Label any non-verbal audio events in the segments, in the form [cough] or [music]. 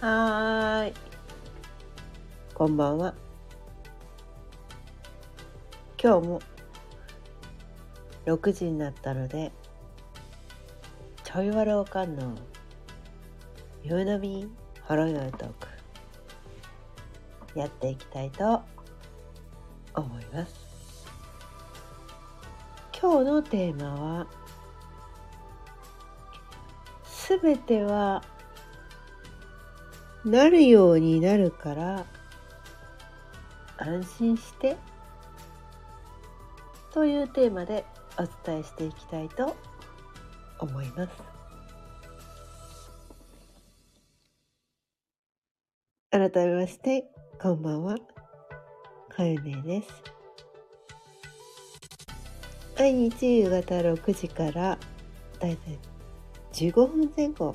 はーい。こんばんは。今日も6時になったので、ちょいわろうかんの夕飲みほろよいトークやっていきたいと思います。今日のテーマはすべてはなるようになるから安心してというテーマでお伝えしていきたいと思います。改めましてこんばんは。かゆねです。毎日夕方6時からだいたい15分前後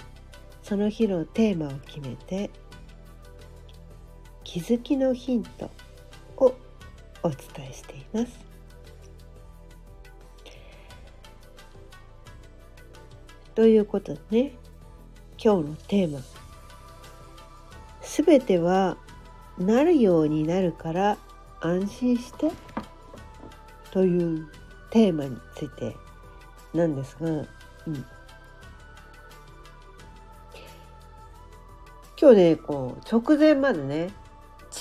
その日のテーマを決めて気づきのヒントをお伝えしています。ということでね今日のテーマ「すべてはなるようになるから安心して」というテーマについてなんですが、うん、今日ねこう直前までね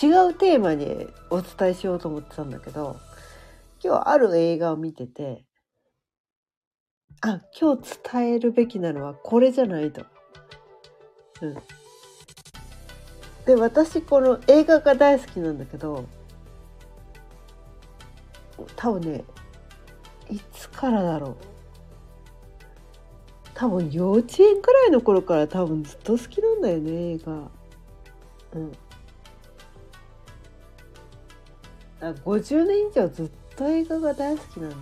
違うテーマにお伝えしようと思ってたんだけど今日ある映画を見ててあ今日伝えるべきなのはこれじゃないと。うん、で私この映画が大好きなんだけど多分ねいつからだろう多分幼稚園くらいの頃から多分ずっと好きなんだよね映画。うん50年以上ずっと映画が大好きなんで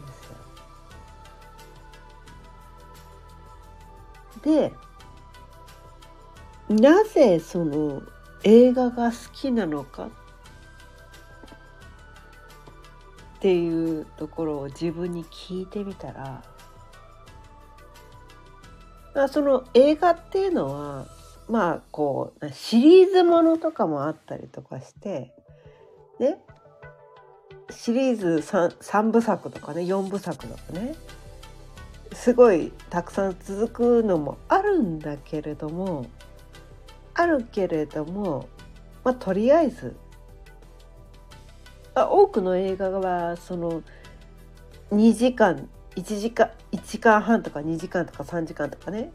すよ。でなぜその映画が好きなのか？っていうところを自分に聞いてみたらあその映画っていうのはまあこうシリーズものとかもあったりとかしてね。シリーズ 3, 3部作とかね4部作とかね。すごいたくさん続くのもあるんだけれどもあるけれどもまあとりあえず多くの映画はその2時間1時間1間半とか2時間とか3時間とかね。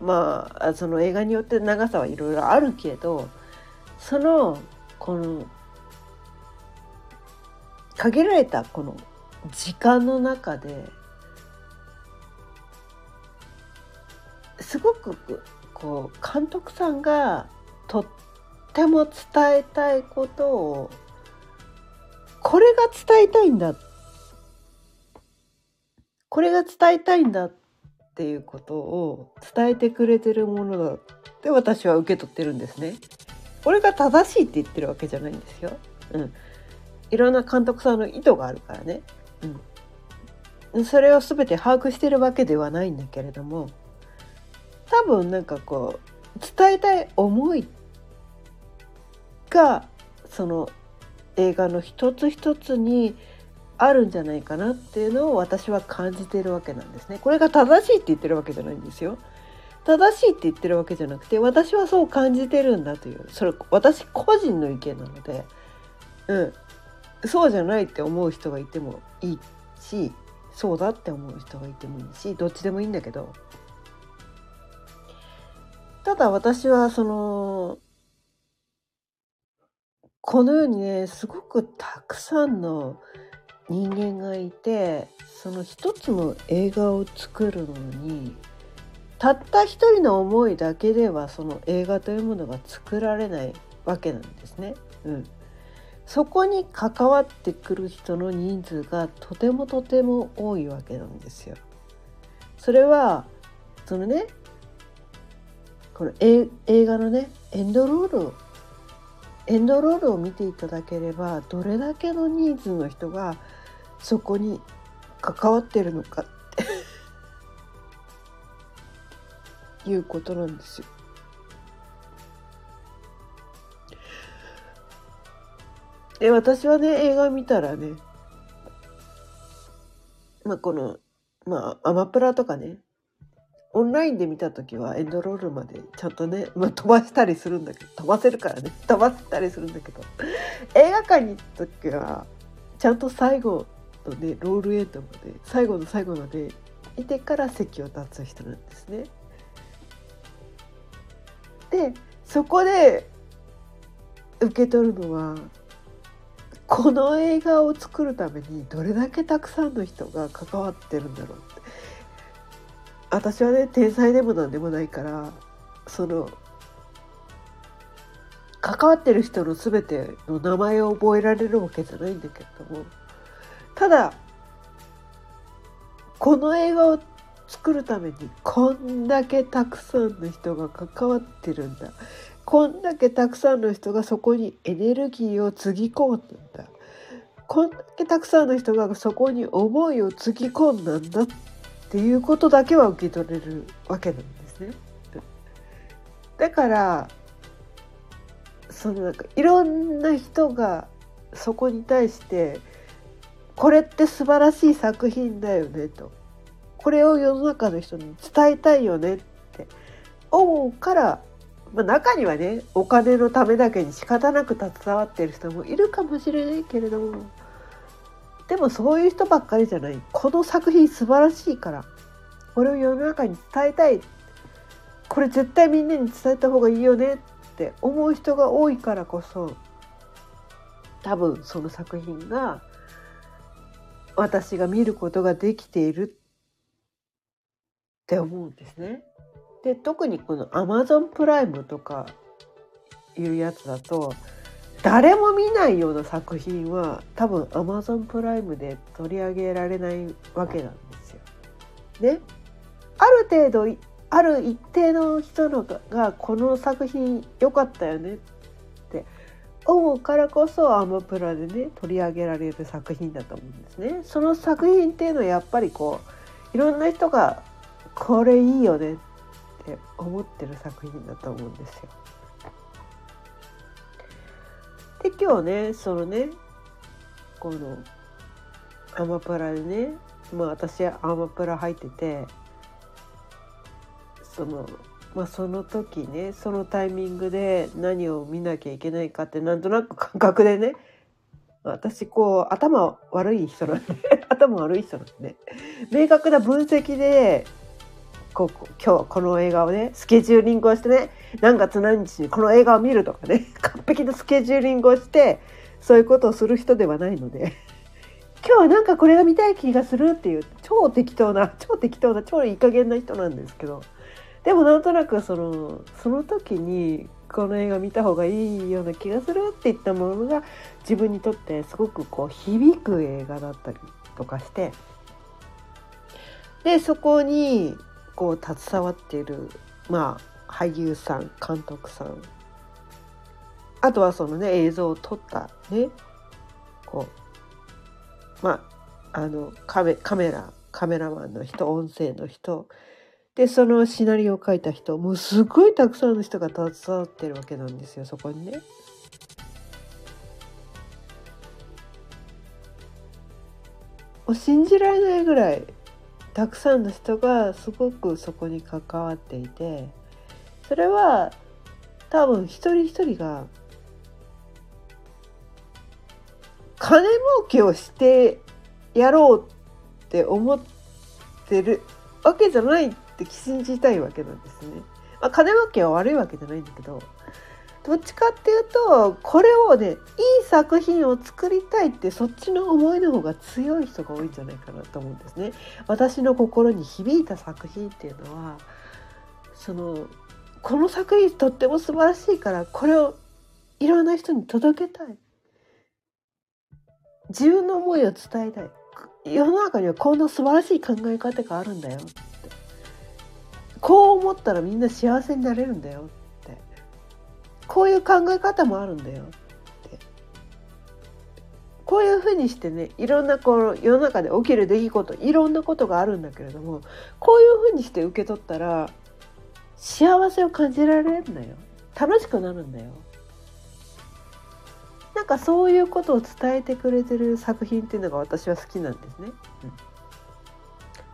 まあその映画によって長さはいろいろあるけどそのこの限られたこの時間の中ですごくこう監督さんがとっても伝えたいことをこれが伝えたいんだってこれが伝えたいんだっていうことを伝えてくれてるものだって私は受け取ってるんですね。これが正しいって言ってるわけじゃないんですよ。うん、いろんな監督さんの意図があるからね。うん、それを全て把握してるわけではないんだけれども多分なんかこう伝えたい思いがその映画の一つ一つにあるんじゃないかなっていうのを私は感じているわけなんですね。これが正しいって言ってるわけじゃないんですよ。正しいって言ってるわけじゃなくて私はそう感じてるんだというそれ私個人の意見なので、うん、そうじゃないって思う人がいてもいいしそうだって思う人がいてもいいしどっちでもいいんだけどただ私はそのこの世にねすごくたくさんの人間がいてその一つの映画を作るのにたった一人の思いだけではその映画というものが作られないわけなんですね。うん、そこに関わってくる人の人数がとてもとても多いわけなんですよ。それはそのねこの映画のねエンドロールエンドロールを見ていただければどれだけのニーズの人がそこに関わってるのかって [laughs] いうことなんですよ。で私はね映画見たらねまあこのまあアマプラとかねオンラインで見た時はエンドロールまでちゃんとね、まあ、飛ばしたりするんだけど飛ばせるからね。[laughs] 飛ばせたりするんだけど。映画館に行った時はちゃんと最後のねロールエンドまで最後の最後までいてから席を立つ人なんですね。でそこで受け取るのはこの映画を作るためにどれだけたくさんの人が関わってるんだろうって。私はね天才でもなんでもないからその関わってる人の全ての名前を覚えられるわけじゃないんだけれどもただこの映画を作るためにこんだけたくさんの人が関わってるんだ。こんだけたくさんの人がそこにエネルギーをつぎ込んだんだ。こんだけたくさんの人がそこに思いをつぎ込んだんだ。っっていうことだけは受け取れるわけなんですね。だからそのなんかいろんな人がそこに対してこれって素晴らしい作品だよねとこれを世の中の人に伝えたいよねって思うからまあ、中にはねお金のためだけに仕方なく携わってる人もいるかもしれないけれどもでもそういう人ばっかりじゃない。この作品素晴らしいから。これを世の中に伝えたい。これ絶対みんなに伝えた方がいいよね。って思う人が多いからこそ多分その作品が私が見ることができている。って思うんですね。で特にこの Amazon プライムとかいうやつだと誰も見ないような作品は多分 Amazon プライムで取り上げられないわけなんですよ。ねある程度ある一定の人のがこの作品良かったよねって思うからこそアマプラでね取り上げられる作品だと思うんですね。その作品っていうのはやっぱりこういろんな人がこれいいよねって思ってる作品だと思うんですよ。で今日ねそのねこのアマプラでねまあ私はアマプラ入っててそのまあその時ねそのタイミングで何を見なきゃいけないかってなんとなく感覚でね私こう頭悪い人なんで [laughs] 頭悪い人なんで明確な分析でこう今日この映画をねスケジューリングをしてね何月何日にこの映画を見るとかね [laughs] 完璧なスケジューリングをしてそういうことをする人ではないので [laughs] 今日はなんかこれが見たい気がするっていう超適当な超適当な超いい加減な人なんですけどでもなんとなくそのその時にこの映画見た方がいいような気がするっていったものが自分にとってすごくこう響く映画だったりとかしてでそこにこう携わっているまあ俳優さん監督さんあとはそのね映像を撮ったねこうまああのカメカメラカメラマンの人音声の人でそのシナリオを書いた人もうすごいたくさんの人が携わってるわけなんですよそこにね。もう信じられないぐらいたくさんの人がすごくそこに関わっていてそれは多分一人一人が金儲けをしてやろうって思ってるわけじゃないって信じたいわけなんですね。まあ、金儲けは悪いわけじゃないんだけどどっちかっていうとこれをねいい作品を作りたいってそっちの思いの方が強い人が多いんじゃないかなと思うんですね。私の心に響いた作品っていうのはそのこの作品とっても素晴らしいからこれをいろんな人に届けたい。自分の思いを伝えたい。世の中にはこんな素晴らしい考え方があるんだよって。こう思ったらみんな幸せになれるんだよこういう考え方もあるんだよって。こういうふうにしてねいろんなこの世の中で起きる出来事いろんなことがあるんだけれどもこういうふうにして受け取ったら幸せを感じられるんだよ。楽しくなるんだよ。なんかそういうことを伝えてくれてる作品っていうのが私は好きなんですね。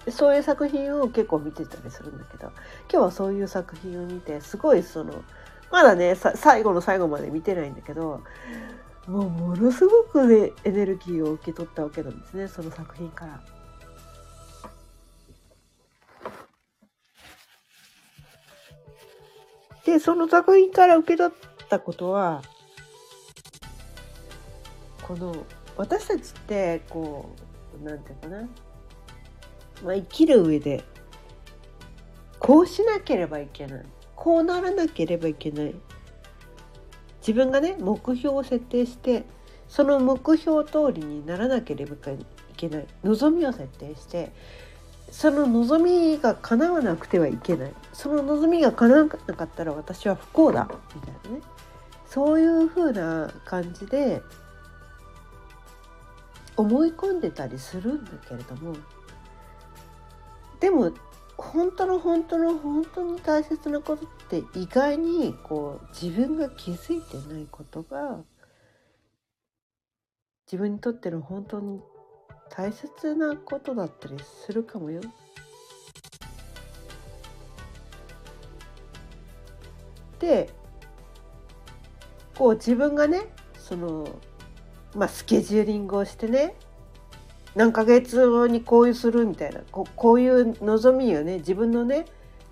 うん、そういう作品を結構見てたりするんだけど今日はそういう作品を見てすごいそのまだね最後の最後まで見てないんだけどもうものすごくねエネルギーを受け取ったわけなんですねその作品から。でその作品から受け取ったことはこの私たちってこうなんていうかな、まあ、生きる上でこうしなければいけないこうならなければいけない。自分がね目標を設定してその目標通りにならなければいけない。望みを設定してその望みが叶わなくてはいけない。その望みが叶わなかったら私は不幸だ。みたいなね。そういうふうな感じで思い込んでたりするんだけれども。でも本当の本当の本当に大切なことって意外にこう自分が気づいてないことが自分にとっての本当に大切なことだったりするかもよ。でこう自分がねそのまあスケジューリングをしてね何ヶ月後にこういうするみたいなここういう望みをね自分のね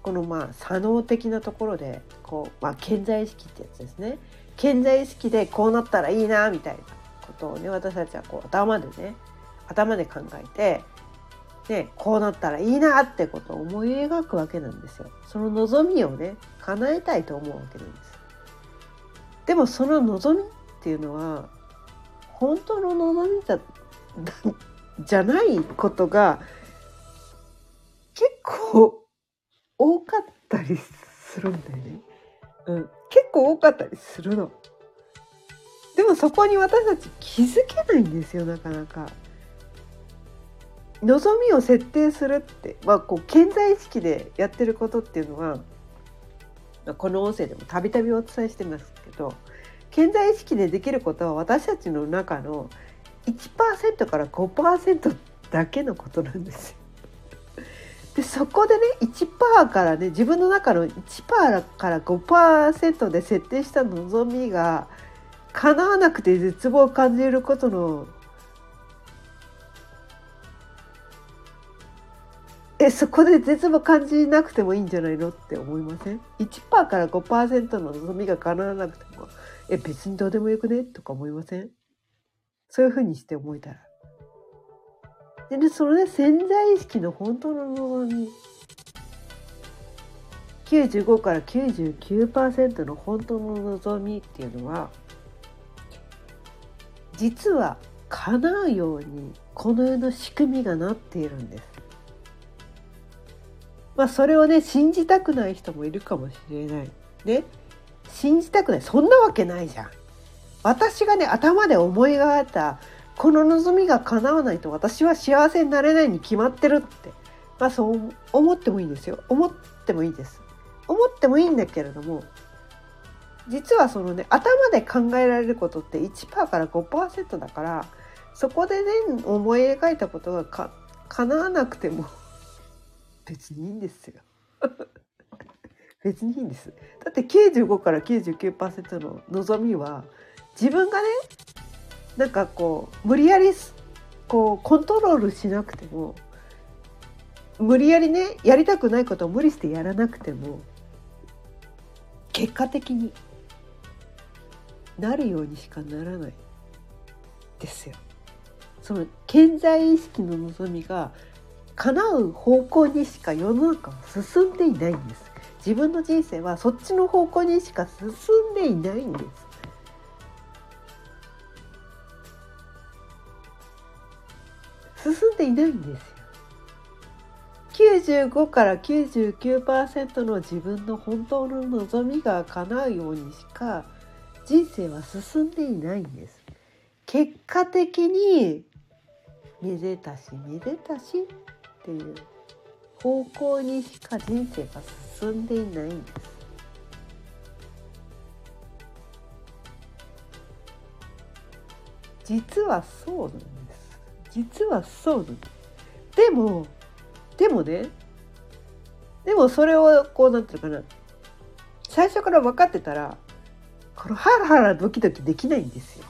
このまあ左脳的なところでこう、まあ、健在意識ってやつですね健在意識でこうなったらいいなみたいなことをね私たちはこう頭でね頭で考えてでこうなったらいいなってことを思い描くわけなんですよ。その望みをね叶えたいと思うわけなんです。でもその望みっていうのは本当の望みだじゃないことが結構多かったりするんだよね。うん、結構多かったりするの。でもそこに私たち気づけないんですよなかなか。望みを設定するって、まあ、こう健在意識でやってることっていうのはこの音声でもたびたびお伝えしてますけど健在意識でできることは私たちの中の1%から5%だけのことなんですよ。でそこでね1%からね自分の中の1%から5%で設定した望みが叶わなくて絶望を感じることのえそこで絶望感じなくてもいいんじゃないのって思いません ?1% から5%の望みが叶わなくてもえ別にどうでもよくね？とか思いません？そういうふうにして思えたら。でねそのね潜在意識の本当の望み95から99%の本当の望みっていうのは実は叶うようにこの世の仕組みがなっているんです。まあそれをね信じたくない人もいるかもしれない。ね信じたくないそんなわけないじゃん。私がね頭で思い描いたこの望みが叶わないと私は幸せになれないに決まってるってまあそう思ってもいいんですよ思ってもいいです思ってもいいんだけれども実はそのね頭で考えられることって1%から5%だからそこでね思い描いたことがか叶わなくても [laughs] 別にいいんですよ。[laughs] 別にいいんです。だって95から99%の望みは自分がねなんかこう無理やりこうコントロールしなくても無理やりねやりたくないことを無理してやらなくても結果的になるようにしかならない。ですよ。その健在意識の望みが叶う方向にしか世の中は進んでいないんです。自分の人生はそっちの方向にしか進んでいないんです。進んでいないんですよ。95から99%の自分の本当の望みが叶うようにしか人生は進んでいないんです。結果的にめでたしめでたしっていう方向にしか人生が進んでいないんです。実はそうなんです。実はそうなんでもでもねでもそれをこうなんていうかな最初から分かってたらこのハラハラドキドキできないんですよ。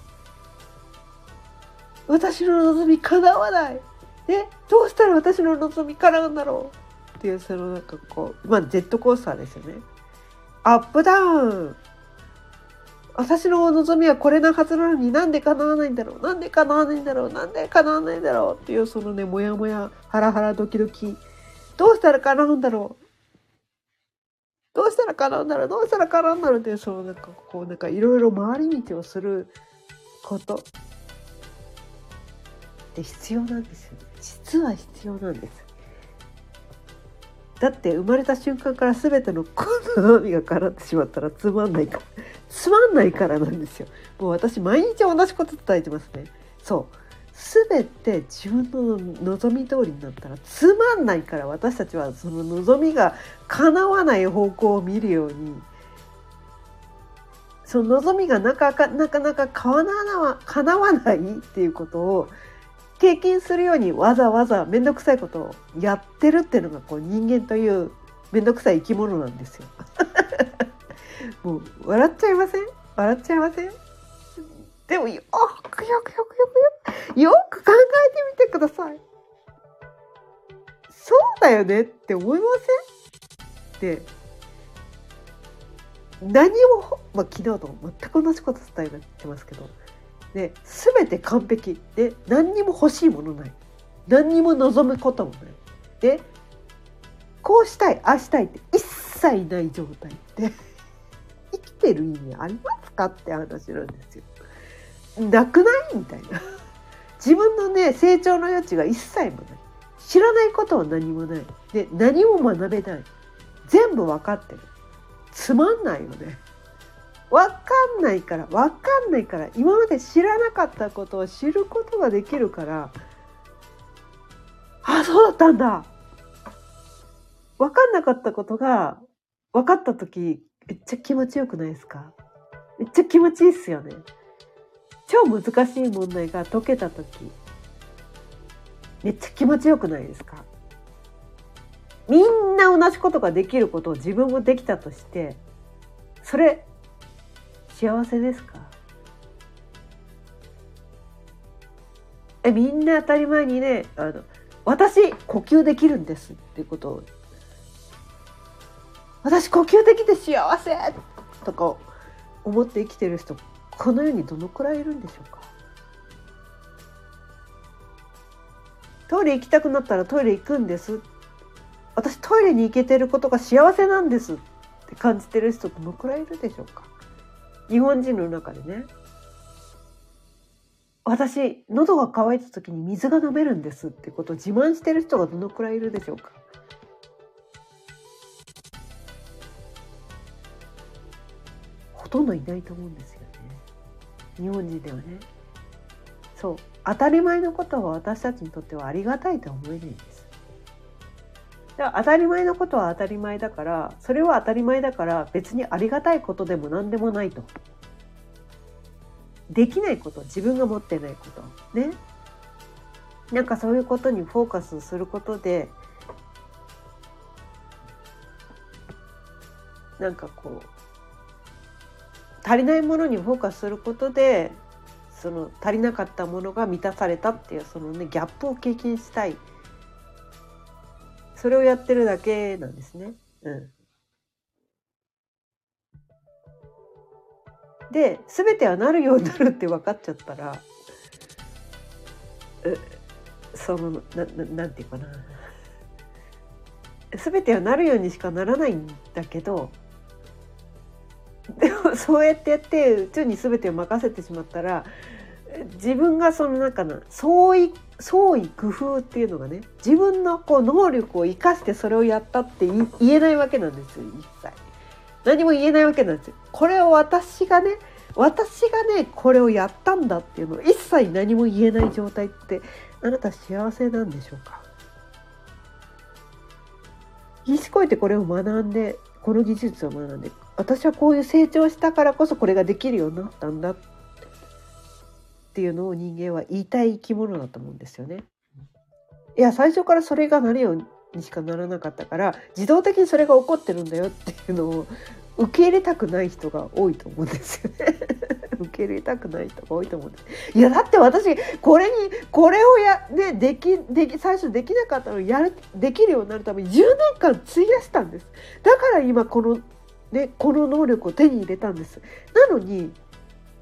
私の望み叶わない。でどうしたら私の望み叶うんだろうっていうそのなんかこうまあジェットコースターですよね。アップダウン私の望みはこれなはずなのになんで叶わないんだろう？なんで叶わないんだろう？なんで叶わないんだろう？っていうそのねモヤモヤハラハラドキドキ。どうしたら叶うんだろう？どうしたら叶うんだろう？どうしたら叶うんだろう？っていうそのなんかこうなんかいろいろ回り道をすることって必要なんですよね。実は必要なんです。だって生まれた瞬間から全ての好みが叶ってしまったらつまんないからつまんないからなんですよ。もう私毎日同じこと伝えてますね。そう。全て自分の望み通りになったらつまんないから私たちはその望みが叶わない方向を見るようにその望みがなかなかなか叶わないっていうことを経験するようにわざわざ面倒くさいことをやってるっていうのがこう人間という面倒くさい生き物なんですよ。[laughs] もう笑っちゃいません？笑っちゃいません？でもよくよくよくよくよくよく考えてみてください。そうだよねって思いません？って何も、まあ、昨日と全く同じこと伝えてますけど、ね、全て完璧で何にも欲しいものない何にも望むこともないでこうしたいああしたいって一切ない状態で生きてる意味ありますかって話なんですよ。なくないみたいな。自分のね成長の余地が一切もない。知らないことは何もない。で何も学べない。全部分かってる。つまんないよね。分かんないから分かんないから今まで知らなかったことを知ることができるからあそうだったんだ。分かんなかったことが分かった時めっちゃ気持ちよくないですか？めっちゃ気持ちいいっすよね。超難しい問題が解けた時めっちゃ気持ちよくないですか？みんな同じことができることを自分もできたとしてそれ幸せですか？えみんな当たり前にねあの私呼吸できるんですっていうこと。を私呼吸できて幸せとか思って生きてる人この世にどのくらいいるんでしょうか？トイレ行きたくなったらトイレ行くんです。私トイレに行けてることが幸せなんですって感じてる人どのくらいいるでしょうか？日本人の中でね私喉が渇いた時に水が飲めるんですってことを自慢してる人がどのくらいいるでしょうか？ほとんどいないと思うんですよね。日本人ではね。そう。当たり前のことは私たちにとってはありがたいとは思えないんです。当たり前のことは当たり前だからそれは当たり前だから別にありがたいことでも何でもないと。できないこと自分が持ってないこと。ね。なんかそういうことにフォーカスすることでなんかこう足りないものにフォーカスすることでその足りなかったものが満たされたっていうそのねギャップを経験したい。それをやってるだけなんですね。うん、で全てはなるようになるって分かっちゃったらそのなななんていうかな全てはなるようにしかならないんだけどでもそうやってやって宇宙に全てを任せてしまったら自分がその中の創意創意工夫っていうのがね自分のこう能力を生かしてそれをやったって言えないわけなんですよ一切。何も言えないわけなんですよ。これを私がね私がねこれをやったんだっていうのを一切何も言えない状態ってあなた幸せなんでしょうか？言いしこえてこれを学んでこの技術を学んで私はこういう成長したからこそこれができるようになったんだってっていうのを人間は言いたい生き物だと思うんですよね。いや最初からそれがなるようにしかならなかったから自動的にそれが起こってるんだよっていうのを受け入れたくない人が多いと思うんですよね。[laughs] 受け入れたくない人が多いと思うんです。いやだって私これにこれをやねできでき最初できなかったのをやるできるようになるために10年間費やしたんです。だから今このねこの能力を手に入れたんです。なのに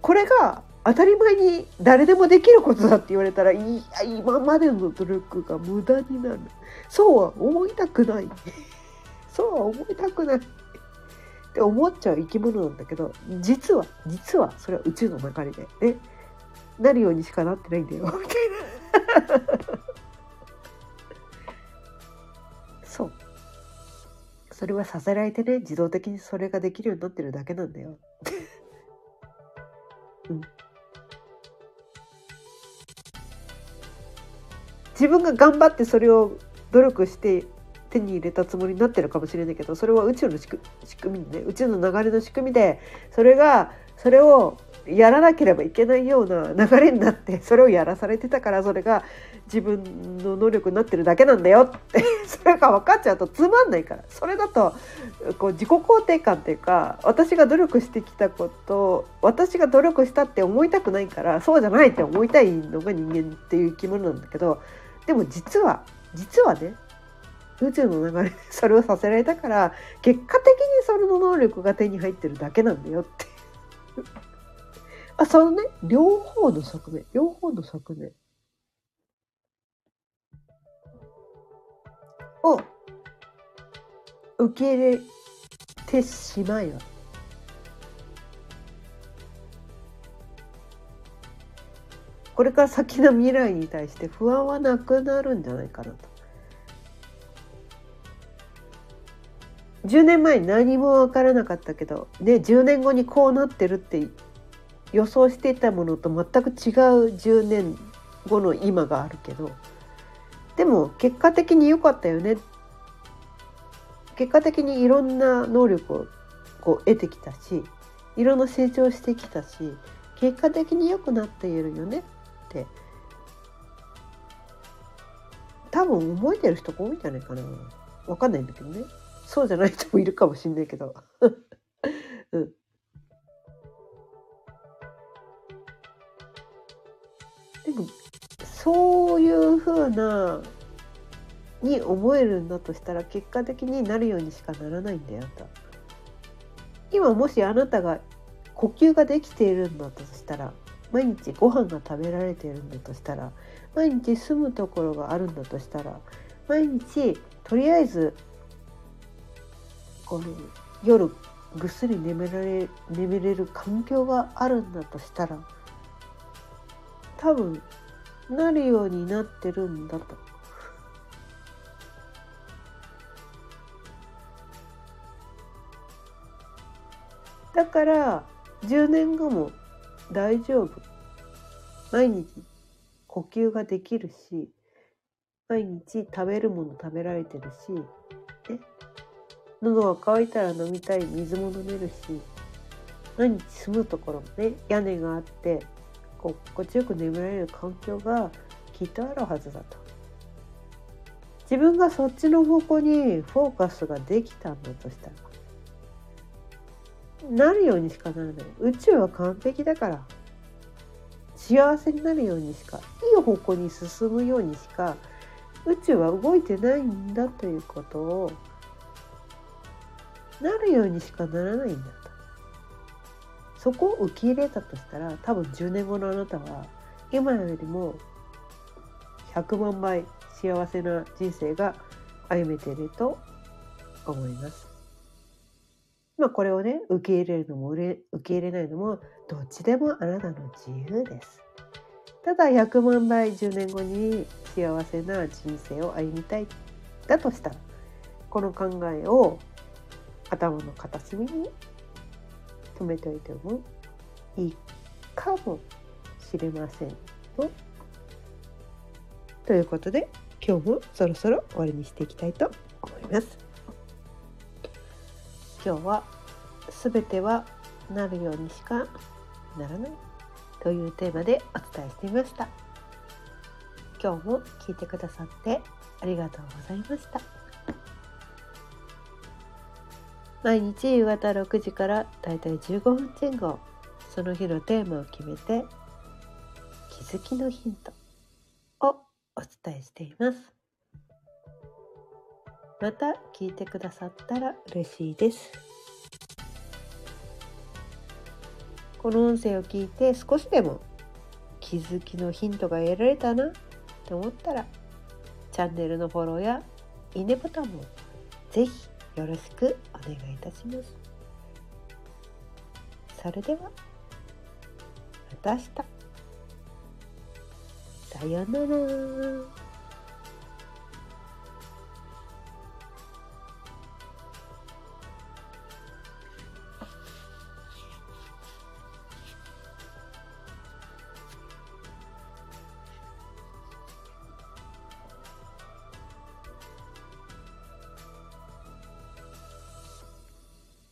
これが当たり前に誰でもできることだって言われたらいや今までの努力が無駄になる。そうは思いたくない。[laughs] そうは思いたくない。って思っちゃう生き物なんだけど実は実はそれは宇宙の流れでね。なるようにしかなってないんだよ。みたいな。[laughs] そう。それはさせられてね自動的にそれができるようになってるだけなんだよ。[laughs] うん。自分が頑張ってそれを努力して手に入れたつもりになってるかもしれないけどそれは宇宙の仕組みね。宇宙の流れの仕組みでそれがそれをやらなければいけないような流れになってそれをやらされてたからそれが自分の能力になってるだけなんだよって [laughs] それが分かっちゃうとつまんないから。それだとこう自己肯定感っていうか私が努力してきたこと私が努力したって思いたくないからそうじゃないって思いたいのが人間っていう生き物なんだけどでも実は実はね宇宙の流れでそれをさせられたから結果的にそれの能力が手に入ってるだけなんだよって。[laughs] あそのね両方の側面両方の側面。を受け入れてしまえば。これから先の未来に対して不安はなくなるんじゃないかなと。10年前何も分からなかったけどで10年後にこうなってるって予想していたものと全く違う10年後の今があるけどでも結果的に良かったよね結果的にいろんな能力をこう得てきたしいろんな成長してきたし結果的に良くなっているよねって。多分覚えてる人多いんじゃないかな。分かんないんだけどね。そうじゃない人もいるかもしんないけど。[laughs] うん。でもそういうふうなに思えるんだとしたら結果的になるようにしかならないんだよと。今もしあなたが呼吸ができているんだとしたら毎日ご飯が食べられているんだとしたら毎日住むところがあるんだとしたら毎日とりあえずこの夜ぐっすり眠られ眠れる環境があるんだとしたら多分なるようになってるんだと。だから10年後も大丈夫。毎日呼吸ができるし毎日食べるもの食べられてるし、ね、喉が渇いたら飲みたい水も飲めるし毎日住むところもね屋根があって心地よく眠られる環境がきっとあるはずだと。自分がそっちの方向にフォーカスができたんだとしたらなるようにしかならない。宇宙は完璧だから。幸せになるようにしかいい方向に進むようにしか宇宙は動いてないんだということをなるようにしかならないんだと。そこを受け入れたとしたら多分10年後のあなたは今よりも100万倍幸せな人生が歩めていると思います。まあこれをね受け入れるのも受け入れないのもどっちでもあなたの自由です。ただ100万倍10年後に幸せな人生を歩みたいだとしたらこの考えを頭の片隅に止めておいてもいいかもしれませんと。ということで今日もそろそろ終わりにしていきたいと思います。今日は全てはなるようにしかならないというテーマでお伝えしてみました。今日も聞いてくださってありがとうございました。毎日夕方6時からだいたい15分前後その日のテーマを決めて気づきのヒントをお伝えしています。また聞いてくださったら嬉しいですこの音声を聞いて少しでも気づきのヒントが得られたなと思ったらチャンネルのフォローやいいねボタンもぜひよろしくお願いいたします。それではまた明日。さようなら。